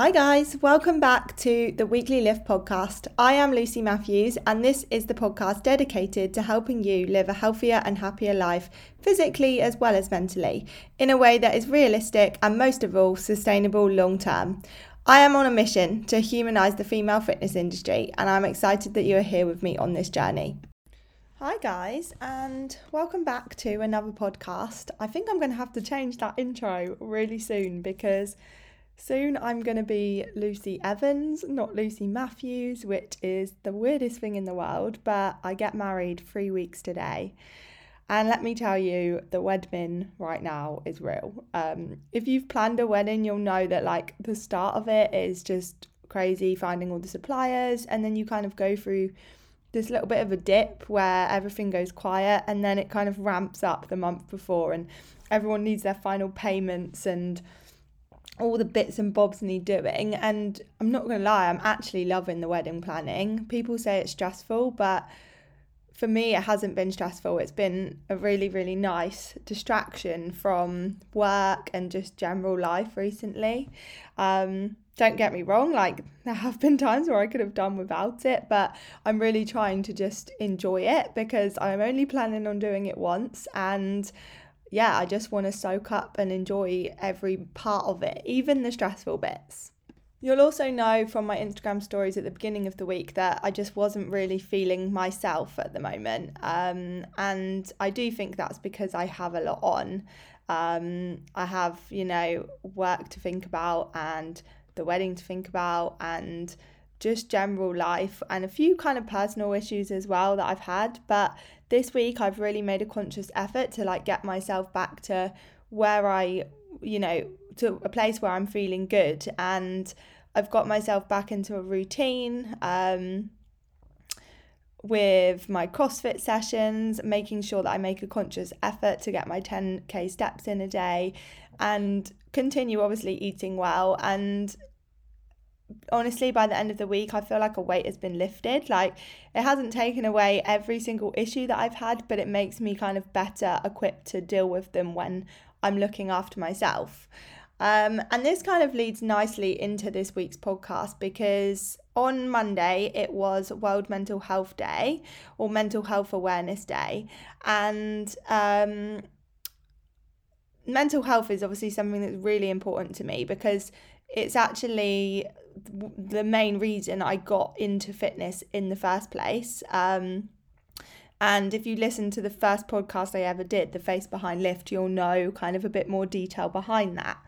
Hi, guys, welcome back to the Weekly Lift podcast. I am Lucy Matthews, and this is the podcast dedicated to helping you live a healthier and happier life, physically as well as mentally, in a way that is realistic and most of all, sustainable long term. I am on a mission to humanise the female fitness industry, and I'm excited that you are here with me on this journey. Hi, guys, and welcome back to another podcast. I think I'm going to have to change that intro really soon because Soon I'm going to be Lucy Evans, not Lucy Matthews, which is the weirdest thing in the world, but I get married three weeks today. And let me tell you, the wedding right now is real. Um, if you've planned a wedding, you'll know that like the start of it is just crazy finding all the suppliers, and then you kind of go through this little bit of a dip where everything goes quiet, and then it kind of ramps up the month before, and everyone needs their final payments and all the bits and bobs need doing. And I'm not going to lie, I'm actually loving the wedding planning. People say it's stressful, but for me, it hasn't been stressful. It's been a really, really nice distraction from work and just general life recently. Um, don't get me wrong, like there have been times where I could have done without it, but I'm really trying to just enjoy it because I'm only planning on doing it once and yeah, I just want to soak up and enjoy every part of it, even the stressful bits. You'll also know from my Instagram stories at the beginning of the week that I just wasn't really feeling myself at the moment. Um, and I do think that's because I have a lot on. Um, I have, you know, work to think about and the wedding to think about and just general life and a few kind of personal issues as well that I've had. But this week I've really made a conscious effort to like get myself back to where I, you know, to a place where I'm feeling good and I've got myself back into a routine um with my CrossFit sessions, making sure that I make a conscious effort to get my 10k steps in a day and continue obviously eating well and honestly by the end of the week i feel like a weight has been lifted like it hasn't taken away every single issue that i've had but it makes me kind of better equipped to deal with them when i'm looking after myself um, and this kind of leads nicely into this week's podcast because on Monday it was World Mental Health Day or Mental Health Awareness Day. And um, mental health is obviously something that's really important to me because it's actually the main reason I got into fitness in the first place. Um, and if you listen to the first podcast I ever did, The Face Behind Lift, you'll know kind of a bit more detail behind that.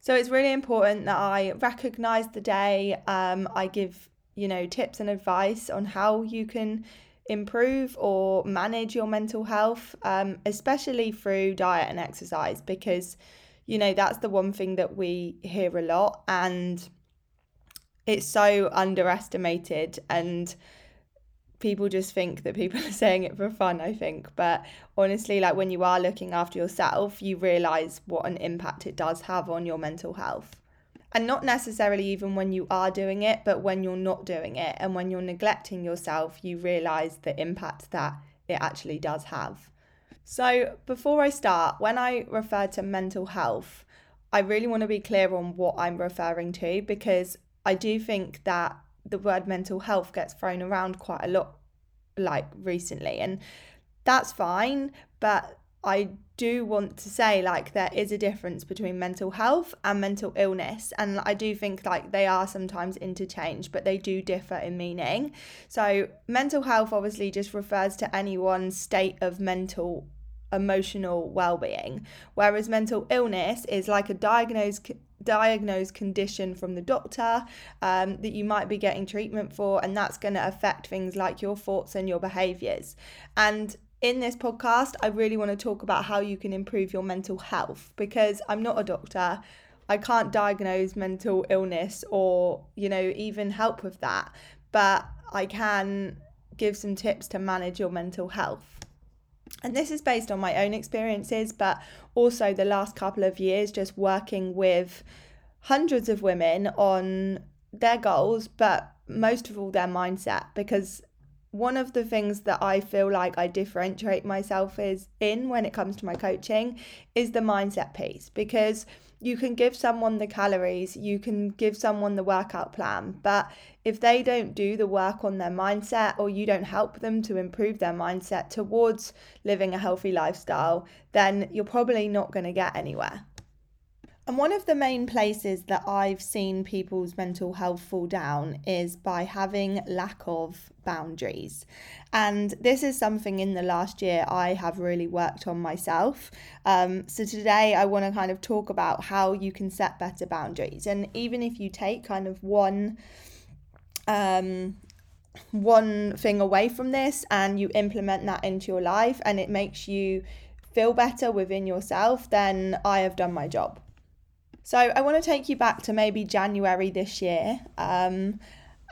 So it's really important that I recognize the day. Um, I give, you know, tips and advice on how you can improve or manage your mental health, um, especially through diet and exercise, because, you know, that's the one thing that we hear a lot. And it's so underestimated and people just think that people are saying it for fun i think. But honestly like when you are looking after yourself you realize what an impact it does have on your mental health. And not necessarily even when you are doing it but when you're not doing it and when you're neglecting yourself you realize the impact that it actually does have. So before i start when i refer to mental health I really want to be clear on what I'm referring to because I do think that the word mental health gets thrown around quite a lot like recently and that's fine but I do want to say like there is a difference between mental health and mental illness and I do think like they are sometimes interchanged but they do differ in meaning. So mental health obviously just refers to anyone's state of mental emotional well-being whereas mental illness is like a diagnosed diagnosed condition from the doctor um, that you might be getting treatment for, and that's going to affect things like your thoughts and your behaviors. And in this podcast, I really want to talk about how you can improve your mental health because I'm not a doctor. I can't diagnose mental illness or, you know, even help with that, but I can give some tips to manage your mental health. And this is based on my own experiences, but also the last couple of years just working with hundreds of women on their goals, but most of all their mindset. Because one of the things that I feel like I differentiate myself is in when it comes to my coaching is the mindset piece. Because you can give someone the calories, you can give someone the workout plan, but if they don't do the work on their mindset or you don't help them to improve their mindset towards living a healthy lifestyle, then you're probably not going to get anywhere. And one of the main places that I've seen people's mental health fall down is by having lack of boundaries. And this is something in the last year I have really worked on myself. Um, so today I want to kind of talk about how you can set better boundaries. And even if you take kind of one um, one thing away from this and you implement that into your life and it makes you feel better within yourself, then I have done my job. So I want to take you back to maybe January this year. Um,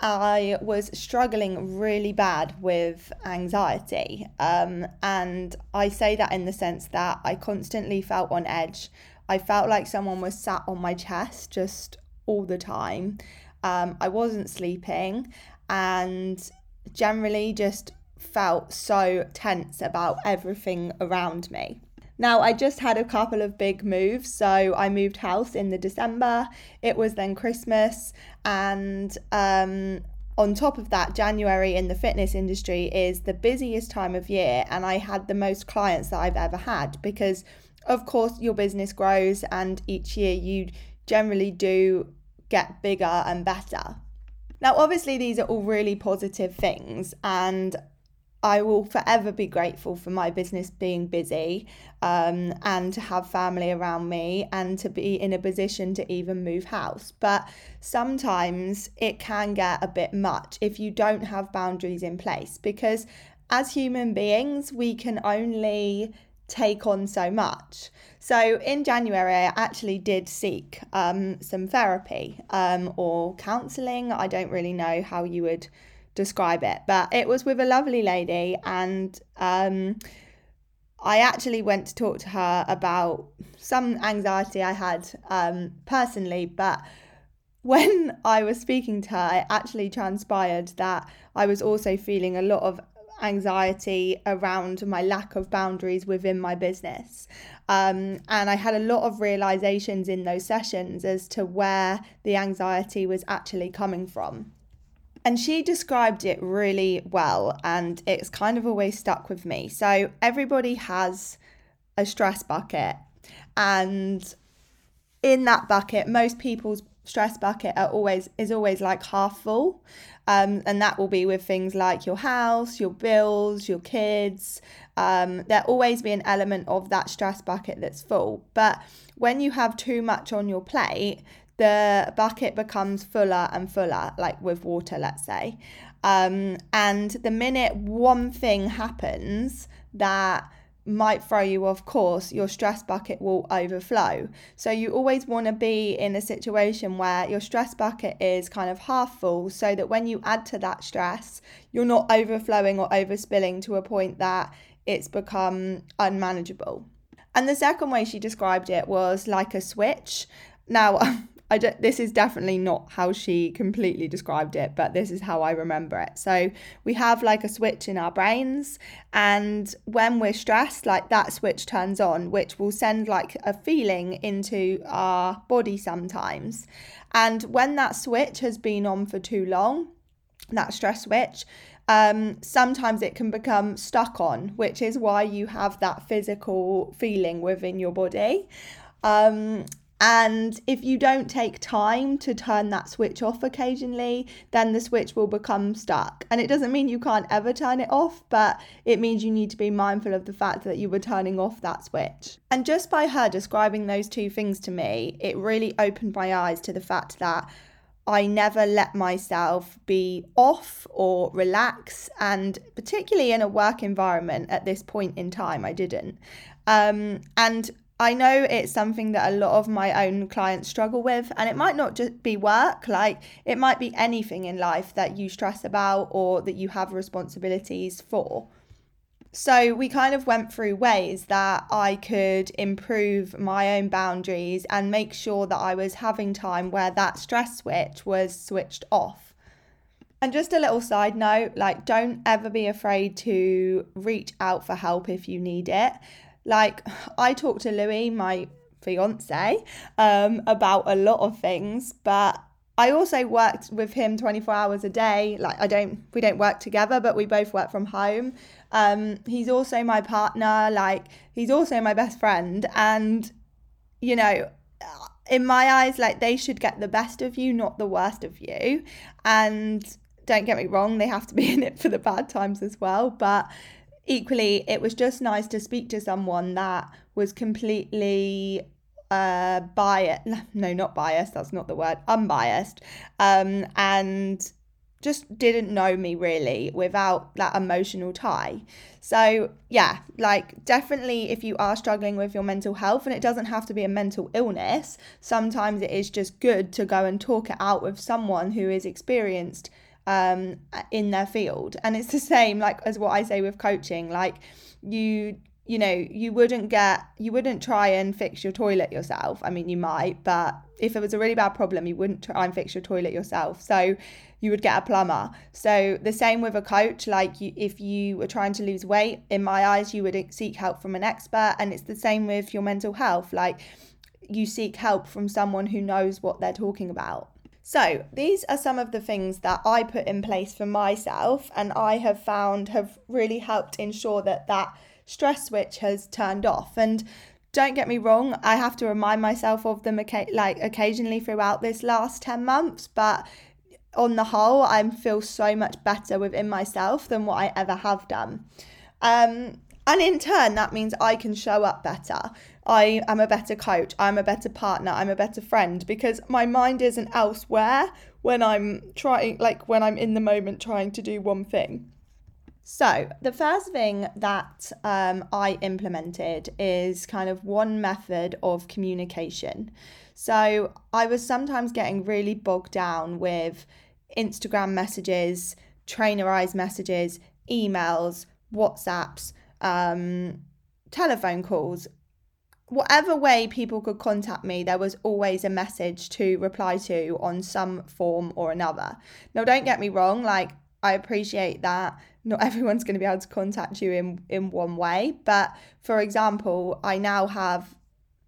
I was struggling really bad with anxiety. Um, and I say that in the sense that I constantly felt on edge. I felt like someone was sat on my chest just all the time. Um, I wasn't sleeping and generally just felt so tense about everything around me. Now, I just had a couple of big moves. So I moved house in the December. It was then Christmas. And um, on top of that, January in the fitness industry is the busiest time of year. And I had the most clients that I've ever had because, of course, your business grows and each year you generally do get bigger and better. Now, obviously, these are all really positive things, and I will forever be grateful for my business being busy um, and to have family around me and to be in a position to even move house. But sometimes it can get a bit much if you don't have boundaries in place because as human beings, we can only take on so much. So in January, I actually did seek um, some therapy um, or counselling. I don't really know how you would describe it. But it was with a lovely lady, and um, I actually went to talk to her about some anxiety I had um, personally, but when I was speaking to her, it actually transpired that I was also feeling a lot of anxiety around my lack of boundaries within my business. Um, and I had a lot of realizations in those sessions as to where the anxiety was actually coming from. And she described it really well, and it's kind of always stuck with me. So, everybody has a stress bucket, and in that bucket, most people's stress bucket are always is always like half full. Um, and that will be with things like your house your bills your kids. Um, there'll always be an element of that stress bucket that's full. But when you have too much on your plate the bucket becomes fuller and fuller, like with water, let's say. Um, and the minute one thing happens that might throw you off course, your stress bucket will overflow. So you always want to be in a situation where your stress bucket is kind of half full so that when you add to that stress, you're not overflowing or overspilling to a point that it's become unmanageable. And the second way she described it was like a switch. Now, I don't, this is definitely not how she completely described it, but this is how I remember it. So we have like a switch in our brains, and when we're stressed, like that switch turns on, which will send like a feeling into our body sometimes. And when that switch has been on for too long, that stress switch, um, sometimes it can become stuck on, which is why you have that physical feeling within your body. Um, and if you don't take time to turn that switch off occasionally, then the switch will become stuck. And it doesn't mean you can't ever turn it off, but it means you need to be mindful of the fact that you were turning off that switch. And just by her describing those two things to me, it really opened my eyes to the fact that I never let myself be off or relax, and particularly in a work environment at this point in time, I didn't. Um, and I know it's something that a lot of my own clients struggle with, and it might not just be work, like it might be anything in life that you stress about or that you have responsibilities for. So, we kind of went through ways that I could improve my own boundaries and make sure that I was having time where that stress switch was switched off. And just a little side note like, don't ever be afraid to reach out for help if you need it. Like, I talk to Louis, my fiance um, about a lot of things, but I also worked with him 24 hours a day. Like I don't we don't work together, but we both work from home. Um, he's also my partner, like he's also my best friend and you know, in my eyes like they should get the best of you, not the worst of you. And don't get me wrong, they have to be in it for the bad times as well, but equally it was just nice to speak to someone that was completely uh biased no not biased that's not the word unbiased um and just didn't know me really without that emotional tie. So, yeah, like definitely if you are struggling with your mental health, and it doesn't have to be a mental illness, sometimes it is just good to go and talk it out with someone who is experienced um, in their field. And it's the same like as what I say with coaching, like you you know you wouldn't get you wouldn't try and fix your toilet yourself. I mean you might but if it was a really bad problem you wouldn't try and fix your toilet yourself. So you would get a plumber. So the same with a coach like you, if you were trying to lose weight in my eyes you would seek help from an expert. And it's the same with your mental health like you seek help from someone who knows what they're talking about so, these are some of the things that I put in place for myself, and I have found have really helped ensure that that stress switch has turned off. And don't get me wrong, I have to remind myself of them like occasionally throughout this last 10 months, but on the whole, I feel so much better within myself than what I ever have done. Um, and in turn, that means I can show up better. I am a better coach. I'm a better partner. I'm a better friend because my mind isn't elsewhere when I'm trying, like when I'm in the moment trying to do one thing. So, the first thing that um, I implemented is kind of one method of communication. So, I was sometimes getting really bogged down with Instagram messages, trainerized messages, emails, WhatsApps, um, telephone calls. Whatever way people could contact me, there was always a message to reply to on some form or another. Now, don't get me wrong, like, I appreciate that not everyone's going to be able to contact you in in one way but for example i now have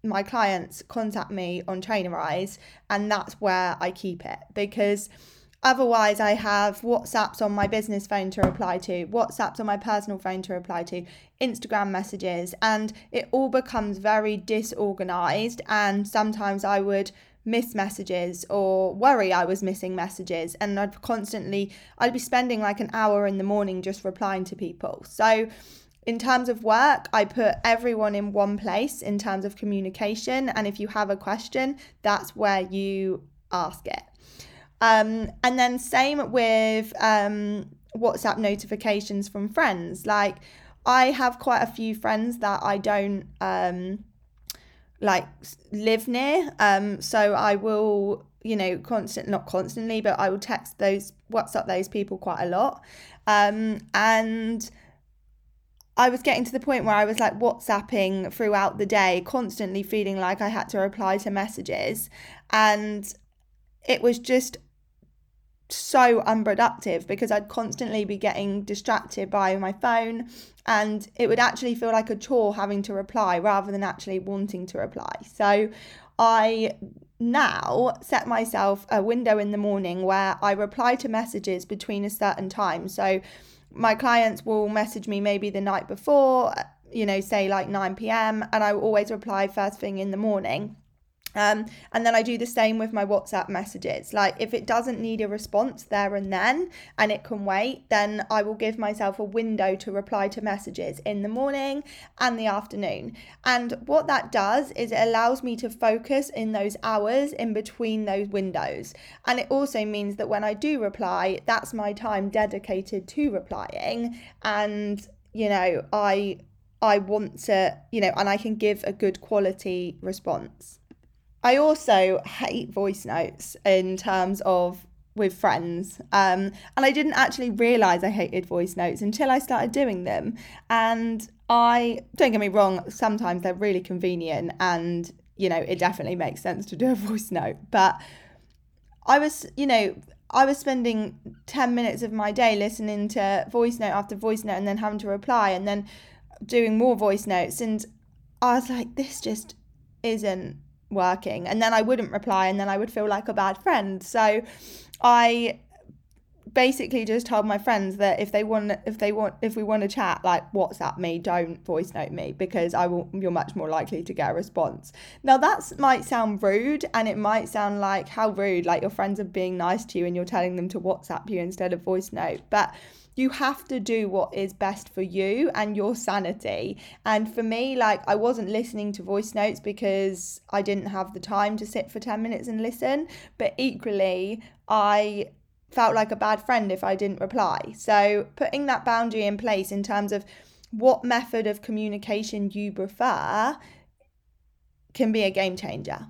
my clients contact me on trainerize and that's where i keep it because otherwise i have whatsapps on my business phone to reply to whatsapps on my personal phone to reply to instagram messages and it all becomes very disorganized and sometimes i would miss messages or worry I was missing messages and I'd constantly I'd be spending like an hour in the morning just replying to people. So in terms of work, I put everyone in one place in terms of communication and if you have a question, that's where you ask it. Um, and then same with um, WhatsApp notifications from friends. Like I have quite a few friends that I don't um, like live near. Um, so I will, you know, constant not constantly, but I will text those WhatsApp those people quite a lot. Um, and I was getting to the point where I was like WhatsApping throughout the day, constantly feeling like I had to reply to messages. And it was just so unproductive because I'd constantly be getting distracted by my phone and it would actually feel like a chore having to reply rather than actually wanting to reply. So I now set myself a window in the morning where I reply to messages between a certain time. So my clients will message me maybe the night before, you know, say like 9 p.m., and I will always reply first thing in the morning. Um, and then I do the same with my WhatsApp messages. Like, if it doesn't need a response there and then and it can wait, then I will give myself a window to reply to messages in the morning and the afternoon. And what that does is it allows me to focus in those hours in between those windows. And it also means that when I do reply, that's my time dedicated to replying. And, you know, I. I want to, you know, and I can give a good quality response. I also hate voice notes in terms of with friends. Um, and I didn't actually realize I hated voice notes until I started doing them. And I, don't get me wrong, sometimes they're really convenient and, you know, it definitely makes sense to do a voice note. But I was, you know, I was spending 10 minutes of my day listening to voice note after voice note and then having to reply and then doing more voice notes. And I was like, this just isn't working and then I wouldn't reply and then I would feel like a bad friend. So I basically just told my friends that if they want if they want if we want to chat like whatsapp me don't voice note me because i will you're much more likely to get a response now that might sound rude and it might sound like how rude like your friends are being nice to you and you're telling them to whatsapp you instead of voice note but you have to do what is best for you and your sanity. And for me, like, I wasn't listening to voice notes because I didn't have the time to sit for 10 minutes and listen. But equally, I felt like a bad friend if I didn't reply. So, putting that boundary in place in terms of what method of communication you prefer can be a game changer.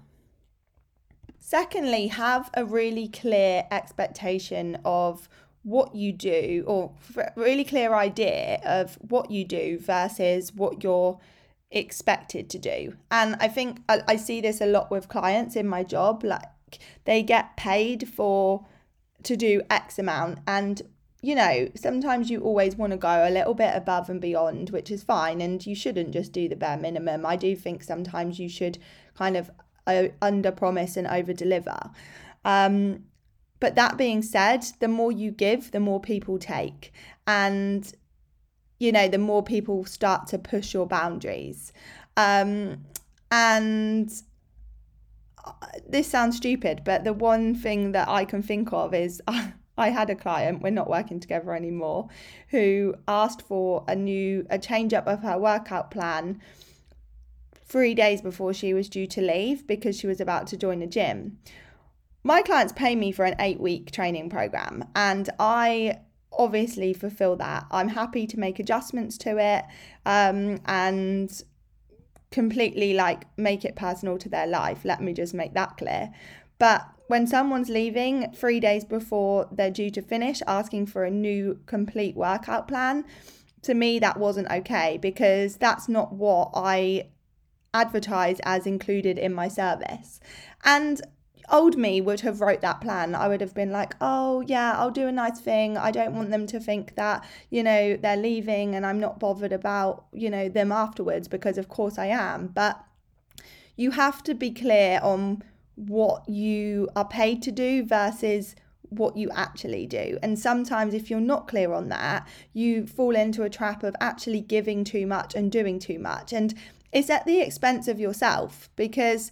Secondly, have a really clear expectation of what you do or really clear idea of what you do versus what you're expected to do. And I think I, I see this a lot with clients in my job. Like they get paid for to do X amount and you know, sometimes you always want to go a little bit above and beyond, which is fine, and you shouldn't just do the bare minimum. I do think sometimes you should kind of uh, under promise and over deliver. Um, but that being said, the more you give, the more people take. And, you know, the more people start to push your boundaries. Um, and this sounds stupid, but the one thing that I can think of is I had a client, we're not working together anymore, who asked for a new, a change up of her workout plan three days before she was due to leave because she was about to join a gym my clients pay me for an eight week training program, and I obviously fulfill that. I'm happy to make adjustments to it um, and completely like make it personal to their life. Let me just make that clear. But when someone's leaving three days before they're due to finish, asking for a new complete workout plan, to me, that wasn't okay because that's not what I advertise as included in my service. And old me would have wrote that plan i would have been like oh yeah i'll do a nice thing i don't want them to think that you know they're leaving and i'm not bothered about you know them afterwards because of course i am but you have to be clear on what you are paid to do versus what you actually do. And sometimes, if you're not clear on that, you fall into a trap of actually giving too much and doing too much. And it's at the expense of yourself because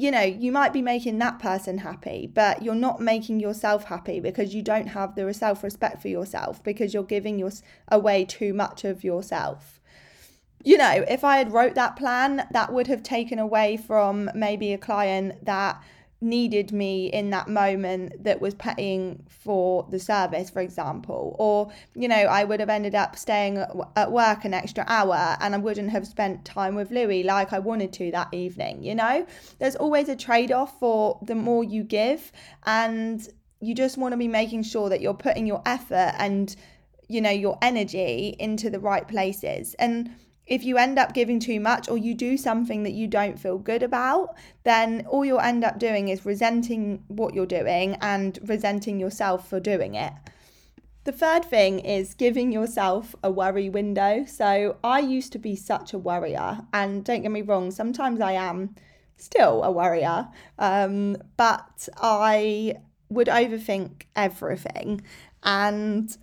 you know, you might be making that person happy, but you're not making yourself happy because you don't have the self respect for yourself because you're giving your, away too much of yourself. You know, if I had wrote that plan, that would have taken away from maybe a client that needed me in that moment that was paying for the service for example. Or you know I would have ended up staying at work an extra hour and I wouldn't have spent time with Louis like I wanted to that evening you know? There's always a trade off for the more you give and you just want to be making sure that you're putting your effort and you know your energy into the right places. And if you end up giving too much or you do something that you don't feel good about, then all you'll end up doing is resenting what you're doing and resenting yourself for doing it. The third thing is giving yourself a worry window. So I used to be such a worrier, and don't get me wrong, sometimes I am still a worrier, um, but I would overthink everything. And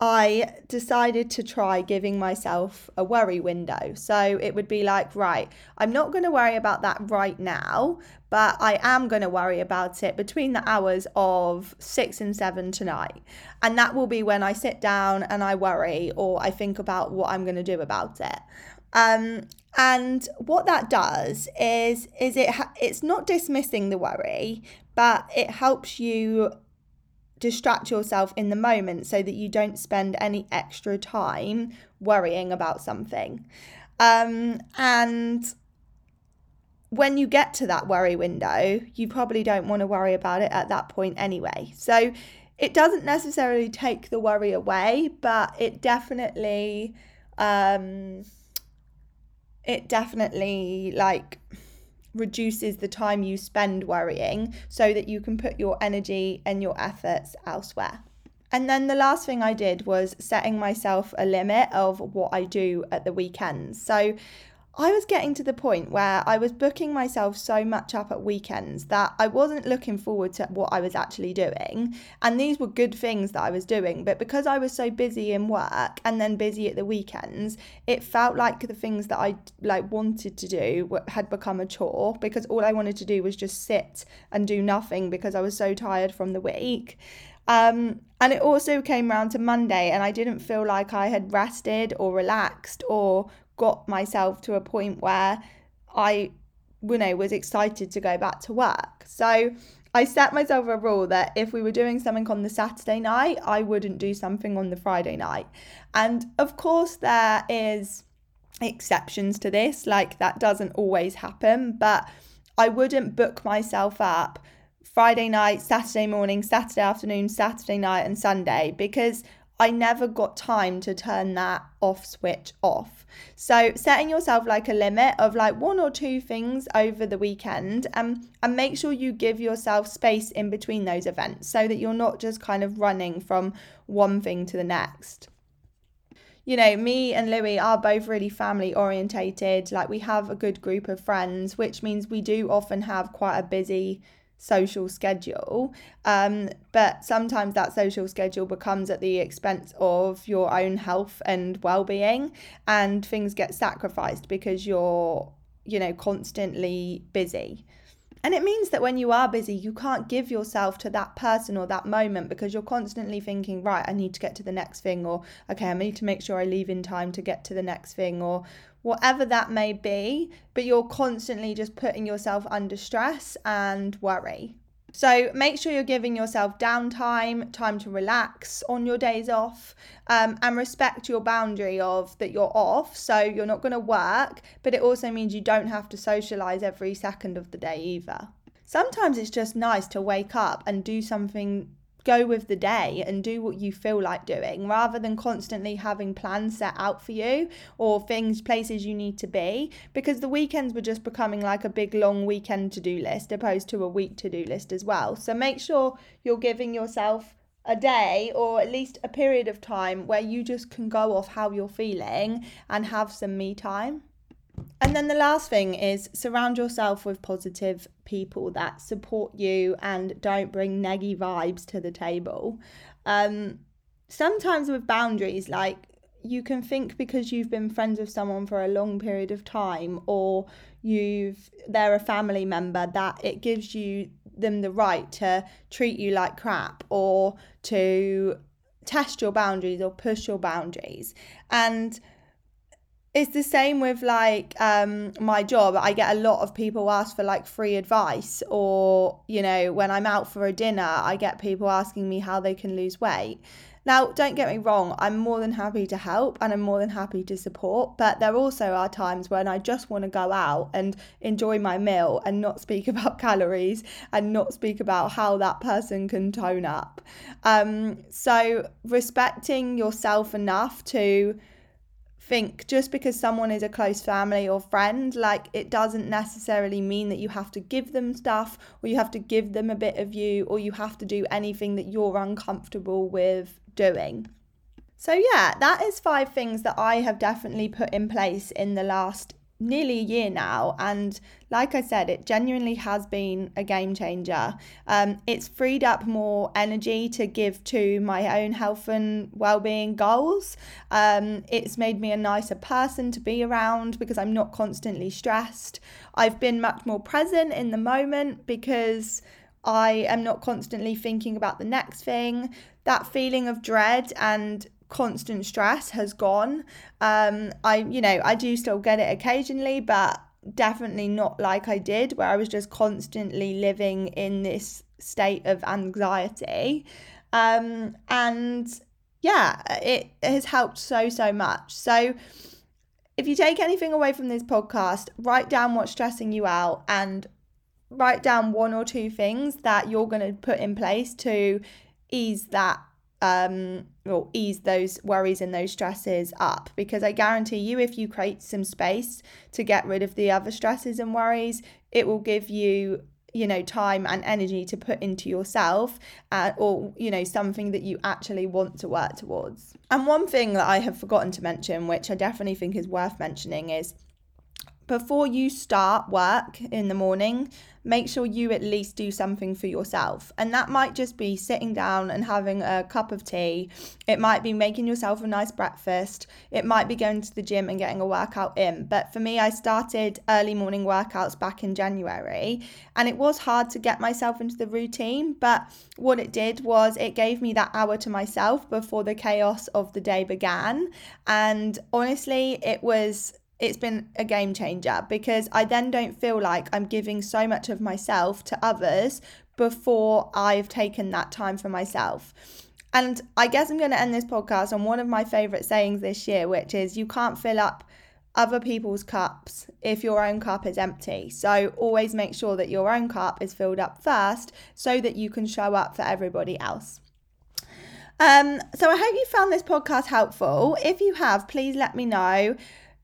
I decided to try giving myself a worry window. So it would be like, right, I'm not going to worry about that right now, but I am going to worry about it between the hours of six and seven tonight. And that will be when I sit down and I worry or I think about what I'm going to do about it. Um, and what that does is is it it's not dismissing the worry, but it helps you distract yourself in the moment so that you don't spend any extra time worrying about something. Um, and when you get to that worry window, you probably don't want to worry about it at that point anyway. So it doesn't necessarily take the worry away, but it definitely, um, it definitely like reduces the time you spend worrying so that you can put your energy and your efforts elsewhere. And then the last thing I did was setting myself a limit of what I do at the weekends. So I was getting to the point where I was booking myself so much up at weekends that I wasn't looking forward to what I was actually doing. And these were good things that I was doing. But because I was so busy in work and then busy at the weekends, it felt like the things that I like wanted to do had become a chore because all I wanted to do was just sit and do nothing because I was so tired from the week. Um, and it also came around to Monday, and I didn't feel like I had rested or relaxed or got myself to a point where I, you know, was excited to go back to work. So I set myself a rule that if we were doing something on the Saturday night, I wouldn't do something on the Friday night. And of course, there is exceptions to this, like that doesn't always happen, but I wouldn't book myself up Friday night, Saturday morning, Saturday afternoon, Saturday night, and Sunday because I never got time to turn that off switch off. So setting yourself like a limit of like one or two things over the weekend and and make sure you give yourself space in between those events so that you're not just kind of running from one thing to the next. You know, me and Louis are both really family orientated. Like we have a good group of friends, which means we do often have quite a busy social schedule. Um, but sometimes that social schedule becomes at the expense of your own health and well being, and things get sacrificed because you're, you know, constantly busy. And it means that when you are busy, you can't give yourself to that person or that moment because you're constantly thinking, right, I need to get to the next thing, or okay, I need to make sure I leave in time to get to the next thing, or whatever that may be, but you're constantly just putting yourself under stress and worry. So make sure you're giving yourself downtime, time to relax on your days off, um, and respect your boundary of that you're off. So you're not going to work, but it also means you don't have to socialize every second of the day either. Sometimes it's just nice to wake up and do something go with the day and do what you feel like doing rather than constantly having plans set out for you or things places you need to be because the weekends were just becoming like a big long weekend to-do list opposed to a week to-do list as well. So make sure you're giving yourself a day or at least a period of time where you just can go off how you're feeling and have some me time and then the last thing is surround yourself with positive people that support you and don't bring neggy vibes to the table. Um, sometimes with boundaries, like you can think because you've been friends with someone for a long period of time or you've they're a family member that it gives you them the right to treat you like crap or to test your boundaries or push your boundaries and it's the same with like um my job. I get a lot of people ask for like free advice or you know when i'm out for a dinner i get people asking me how they can lose weight. Now don't get me wrong i'm more than happy to help and i'm more than happy to support but there also are times when i just want to go out and enjoy my meal and not speak about calories and not speak about how that person can tone up. Um so respecting yourself enough to think just because someone is a close family or friend, like it doesn't necessarily mean that you have to give them stuff or you have to give them a bit of you or you have to do anything that you're uncomfortable with doing. So, yeah, that is five things that I have definitely put in place in the last nearly a year now and like i said it genuinely has been a game changer. Um, it's freed up more energy to give to my own health and well-being goals. Um, it's made me a nicer person to be around because i'm not constantly stressed. I've been much more present in the moment because i am not constantly thinking about the next thing. That feeling of dread and constant stress has gone. Um, I, you know, I do still get it occasionally, but definitely not like I did, where I was just constantly living in this state of anxiety. Um, and yeah, it has helped so, so much. So, if you take anything away from this podcast, write down what's stressing you out and write down one or two things that you're going to put in place to ease that um, or ease those worries and those stresses up. Because I guarantee you, if you create some space to get rid of the other stresses and worries, it will give you you know time and energy to put into yourself uh, or you know something that you actually want to work towards. And one thing that i have forgotten to mention which i definitely think is worth mentioning is before you start work in the morning, make sure you at least do something for yourself. And that might just be sitting down and having a cup of tea. It might be making yourself a nice breakfast. It might be going to the gym and getting a workout in. But for me, I started early morning workouts back in January and it was hard to get myself into the routine. But what it did was it gave me that hour to myself before the chaos of the day began. And honestly, it was it's been a game changer because I then don't feel like I'm giving so much of myself to others before I've taken that time for myself. And I guess I'm going to end this podcast on one of my favorite sayings this year, which is you can't fill up other people's cups if your own cup is empty. So always make sure that your own cup is filled up first so that you can show up for everybody else. Um, so I hope you found this podcast helpful. If you have, please let me know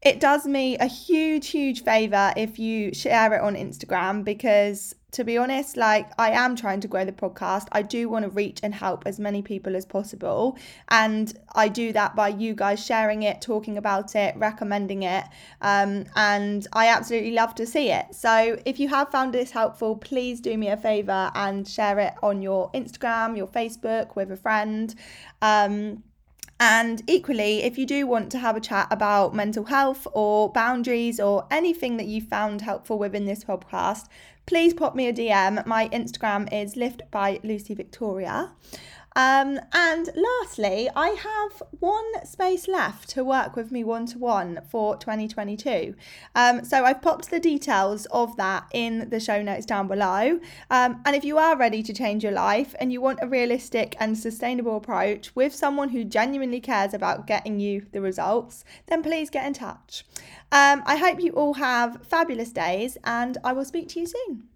it does me a huge, huge favor if you share it on Instagram because, to be honest, like I am trying to grow the podcast. I do want to reach and help as many people as possible. And I do that by you guys sharing it, talking about it, recommending it. Um, and I absolutely love to see it. So if you have found this helpful, please do me a favor and share it on your Instagram, your Facebook with a friend. Um, and equally, if you do want to have a chat about mental health or boundaries or anything that you found helpful within this podcast, please pop me a DM. My Instagram is lift by Lucy Victoria. Um, and lastly, I have one space left to work with me one to one for 2022. Um, so I've popped the details of that in the show notes down below. Um, and if you are ready to change your life and you want a realistic and sustainable approach with someone who genuinely cares about getting you the results, then please get in touch. Um, I hope you all have fabulous days and I will speak to you soon.